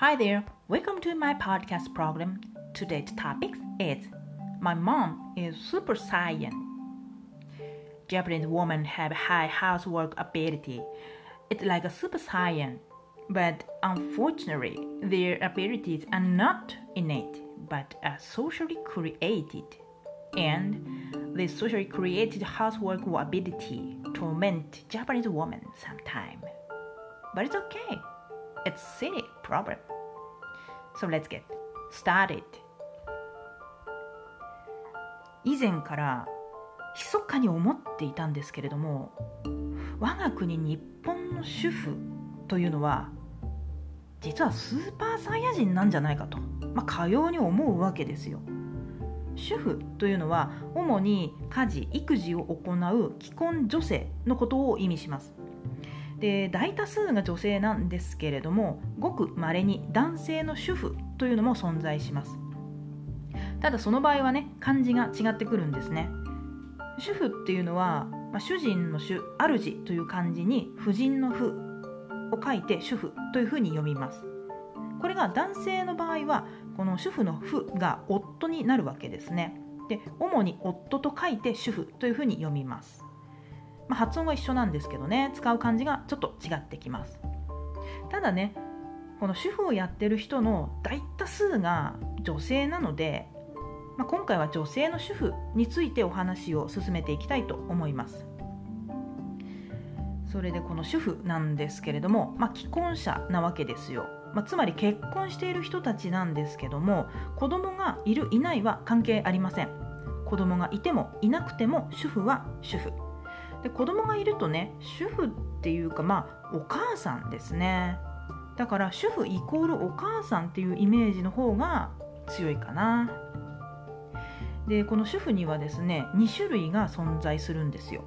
Hi there, welcome to my podcast program. Today's topic is My mom is super saiyan. Japanese women have high housework ability. It's like a super saiyan, but unfortunately, their abilities are not innate but are socially created. And the socially created housework ability torment Japanese women sometimes. But it's okay. It's silly problem. So let's get started. 以前から密かに思っていたんですけれども我が国日本の主婦というのは実はスーパーサイヤ人なんじゃないかと、まあ、かように思うわけですよ主婦というのは主に家事育児を行う既婚女性のことを意味しますで大多数が女性なんですけれどもごくまれに男性の主婦というのも存在します。ただその場合はね漢字が違ってくるんですね。主婦っていうのは、まあ、主人の主主という漢字に婦人の婦を書いて主婦というふうに読みます。これが男性の場合はこの主婦の婦が夫になるわけですね。で主に夫と書いて主婦というふうに読みます。まあ、発音は一緒なんですけどね。使う漢字がちょっと違ってきます。ただねこの主婦をやってる人の大多数が女性なので、まあ、今回は女性の主婦についてお話を進めていきたいと思います。それでこの主婦なんですけれども、まあ、既婚者なわけですよ、まあ、つまり結婚している人たちなんですけども子供がいるいないは関係ありません。子供がいてもいなくても主婦は主婦。で子供がいるとね主婦っていうかまあお母さんですね。だから主婦イコールお母さんっていうイメージの方が強いかな。でこの主婦にはですね2種類が存在するんですよ。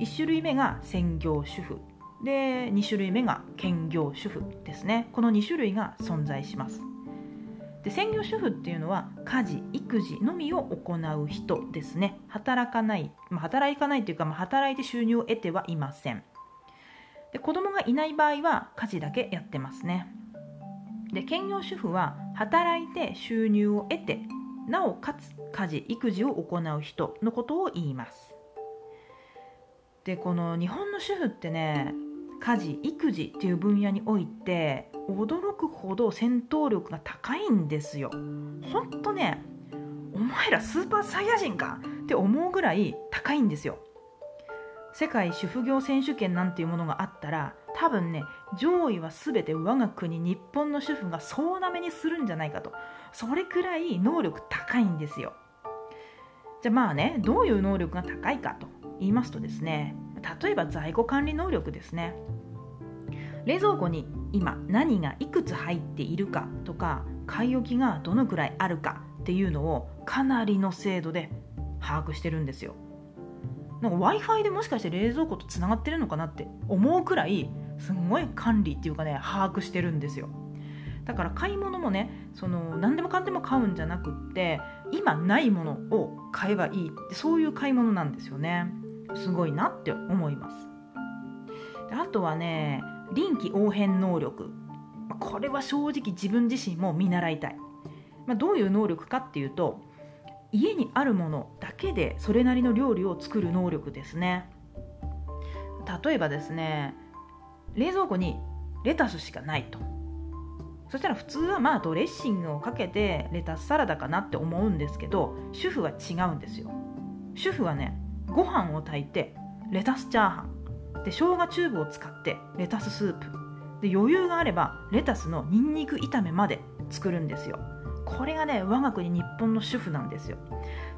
1種類目が専業主婦。で2種類目が兼業主婦ですね。この2種類が存在します。で専業主婦っていうのは家事育児のみを行う人ですね。働かない、まあ、働かないというか、まあ、働いて収入を得てはいません。で子供がいない場合は家事だけやってますね。で兼業主婦は働いて収入を得てなおかつ家事育児を行う人のことを言います。でこの日本の主婦ってね家事育児っていう分野において驚くほど戦闘力が高いんですよ。ほんとねお前らスーパーサイヤ人かって思うぐらい高いんですよ。世界主婦業選手権なんていうものがあったら多分ね上位は全て我が国日本の主婦が総なめにするんじゃないかと。それくらい能力高いんですよ。じゃあまあねどういう能力が高いかと言いますとですね例えば在庫管理能力ですね。冷蔵庫に今何がいくつ入っているかとか買い置きがどのくらいあるかっていうのをかなりの精度で把握してるんですよ。なんか w i f i でもしかして冷蔵庫とつながってるのかなって思うくらいすんごい管理っていうかね把握してるんですよ。だから買い物もねその何でもかんでも買うんじゃなくって今ないものを買えばいいってそういう買い物なんですよね。すごいなって思います。あとはね臨機応変能力。これは正直自分自身も見習いたい、まあ、どういう能力かっていうと家にあるものだけでそれなりの料理を作る能力ですね。例えばですね冷蔵庫にレタスしかないと。そしたら普通はまあドレッシングをかけてレタスサラダかなって思うんですけど主婦は違うんですよ。主婦はねご飯を炊いてレタスチャーハン。で生姜チューブを使ってレタススープ。で余裕があればレタスのニンニク炒めまで作るんですよ。これがね我が国日本の主婦なんですよ。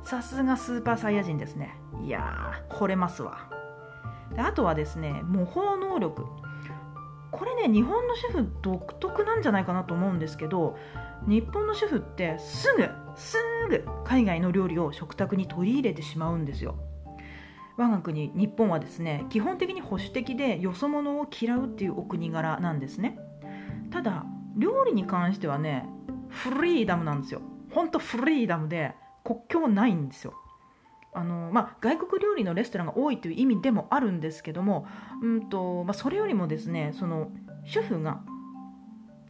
さすがスーパーサイヤ人ですね。いやー惚れますわ。であとはですね模倣能力。これね日本の主婦独特なんじゃないかなと思うんですけど日本の主婦ってすぐすぐ海外の料理を食卓に取り入れてしまうんですよ。我が国日本はですね基本的に保守的でよそ者を嫌うっていうお国柄なんですね。ただ料理に関してはねフリーダムなんですよ。ほんとフリーダムで国境ないんですよ。あのまあ、外国料理のレストランが多いという意味でもあるんですけども、うんとまあ、それよりもですねその主婦が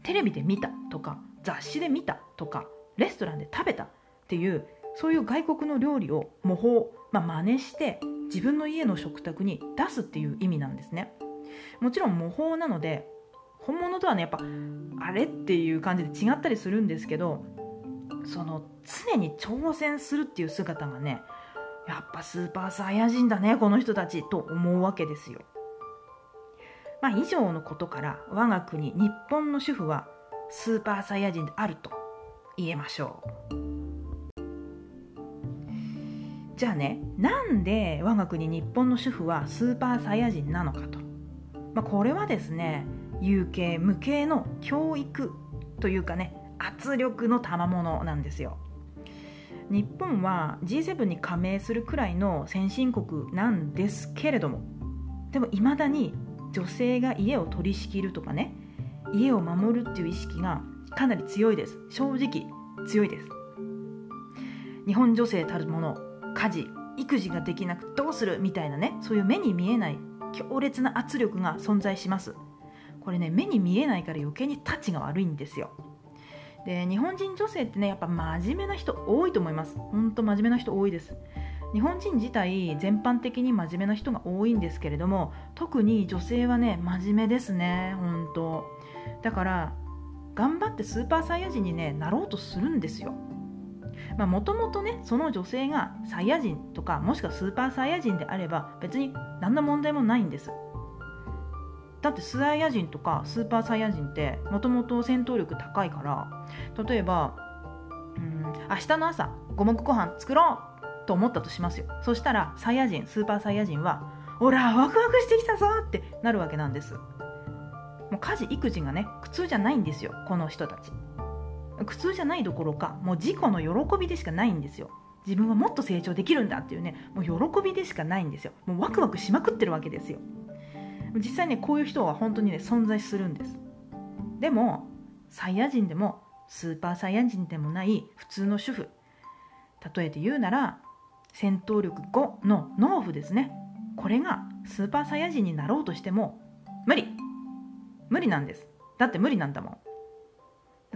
テレビで見たとか雑誌で見たとかレストランで食べたっていうそういう外国の料理を模倣、まあ、真似して自分の家の食卓に出すっていう意味なんですねもちろん模倣なので本物とはねやっぱあれっていう感じで違ったりするんですけどその常に挑戦するっていう姿がねやっぱスーパーサイヤ人だねこの人たちと思うわけですよ。まあ、以上のことから我が国日本の主婦はスーパーサイヤ人であると言えましょう。じゃあねなんで我が国日本の主婦はスーパーサイヤ人なのかと、まあ、これはですね有形無形の教育というかね圧力の賜物なんですよ。日本は G7 に加盟するくらいの先進国なんですけれどもでもいまだに女性が家を取り仕切るとかね家を守るっていう意識がかなり強いです。正直強いです。日本女性たるもの家事育児ができなくどうする？みたいなねそういう目に見えない強烈な圧力が存在します。これね目に見えないから余計にタッチが悪いんですよ。で日本人女性ってねやっぱ真面目な人多いと思います。ほんと真面目な人多いです。日本人自体全般的に真面目な人が多いんですけれども特に女性はね真面目ですね本当だから頑張ってスーパーサイヤ人に、ね、なろうとするんですよ。もともとねその女性がサイヤ人とかもしくはスーパーサイヤ人であれば別に何の問題もないんです。だってサイヤ人とかスーパーサイヤ人ってもともと戦闘力高いから例えばうん明日の朝五目ご飯作ろうと思ったとしますよ。そしたらサイヤ人スーパーサイヤ人は「ほらワクワクしてきたぞ!」ってなるわけなんです。もう家事育児がね苦痛じゃないんですよこの人たち。苦痛じゃないどころかもう自己の喜びでしかないんですよ。自分はもっと成長できるんだっていうねもう喜びでしかないんですよ。もうワクワクしまくってるわけですよ。実際ねこういう人は本当にね存在するんです。でもサイヤ人でもスーパーサイヤ人でもない普通の主婦。例えて言うなら戦闘力5の農夫ですね。これがスーパーサイヤ人になろうとしても無理。無理なんです。だって無理なんだもん。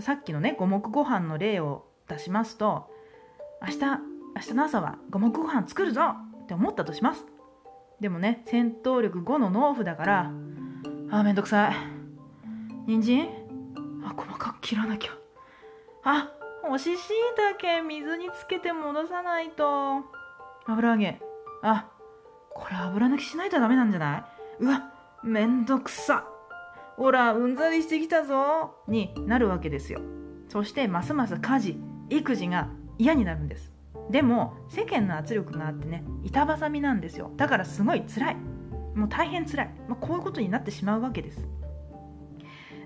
さっきのね五目ご飯の例を出しますと明日明日の朝は五目ご飯作るぞって思ったとします。でもね戦闘力5の農夫だからあめんどくさい。人参？あ細かく切らなきゃ。あ干し椎茸水につけて戻さないと。油揚げ。あこれ油抜きしないとダメなんじゃない？うわめんどくさ。ほらうんざりしてきたぞになるわけですよ。そしてますます家事育児が嫌になるんです。でも世間の圧力があってね板挟みなんですよ。だからすごい辛い。もう大変辛い、まあ、こういうことになってしまうわけです。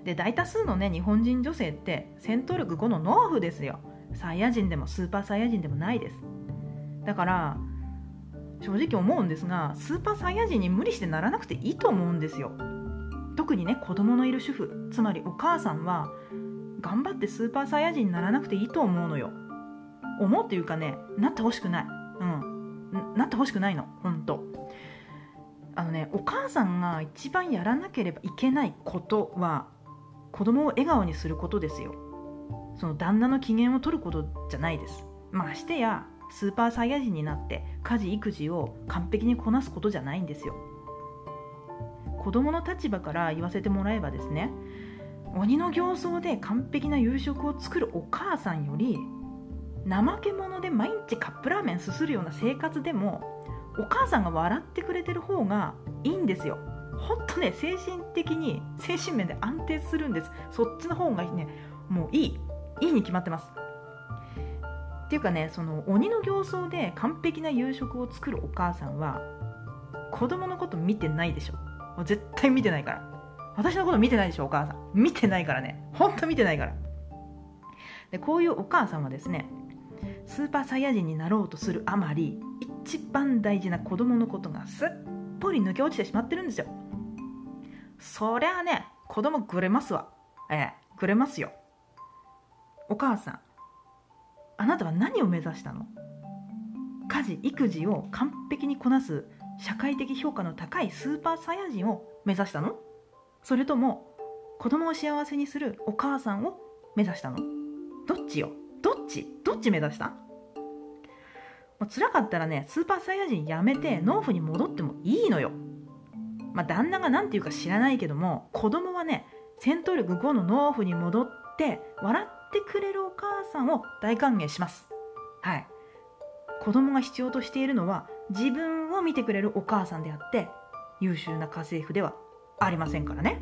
で大多数のね日本人女性って戦闘力5の農夫ですよ。サイヤ人でもスーパーサイヤ人でもないです。だから正直思うんですがスーパーサイヤ人に無理してならなくていいと思うんですよ。特にね子供のいる主婦つまりお母さんは頑張ってスーパーサイヤ人にならなくていいと思うのよ。思うっていうかねなってほしくない。うん。なってほしくないの。本当あのねお母さんが一番やらなければいけないことは子供を笑顔にすることですよ。その旦那の機嫌を取ることじゃないです。ましてやスーパーサイヤ人になって家事育児を完璧にこなすことじゃないんですよ。子供の立場から言わせてもらえばですね鬼の形相で完璧な夕食を作るお母さんより怠け者で毎日カップラーメンすするような生活でもお母さんが笑ってくれてる方がいいんですよ。ほんとね精神的に精神面で安定するんです。そっちの方がねもういい。いいに決まってます。っていうかねその鬼の形相で完璧な夕食を作るお母さんは子供のこと見てないでしょ。もう絶対見てないから。私のこと見てないでしょお母さん。見てないからね。ほんと見てないから。でこういうお母さんはですねスーパーサイヤ人になろうとするあまり一番大事な子供のことがすっぽり抜け落ちてしまってるんですよ。そりゃあね子供ぐれますわ。ええぐれますよ。お母さんあなたは何を目指したの？家事育児を完璧にこなす社会的評価の高いスーパーサイヤ人を目指したの？それとも子供を幸せにするお母さんを目指したの？どっちよ？どっち？どっち目指した？もう辛かったらねスーパーサイヤ人やめて農夫に戻ってもいいのよ。まあ旦那が何て言うか知らないけども子供はね戦闘力5の農夫に戻って笑ってくれるお母さんを大歓迎します。はい。子供が必要としているのは自分を見てくれるお母さんであって優秀な家政婦ではありませんからね。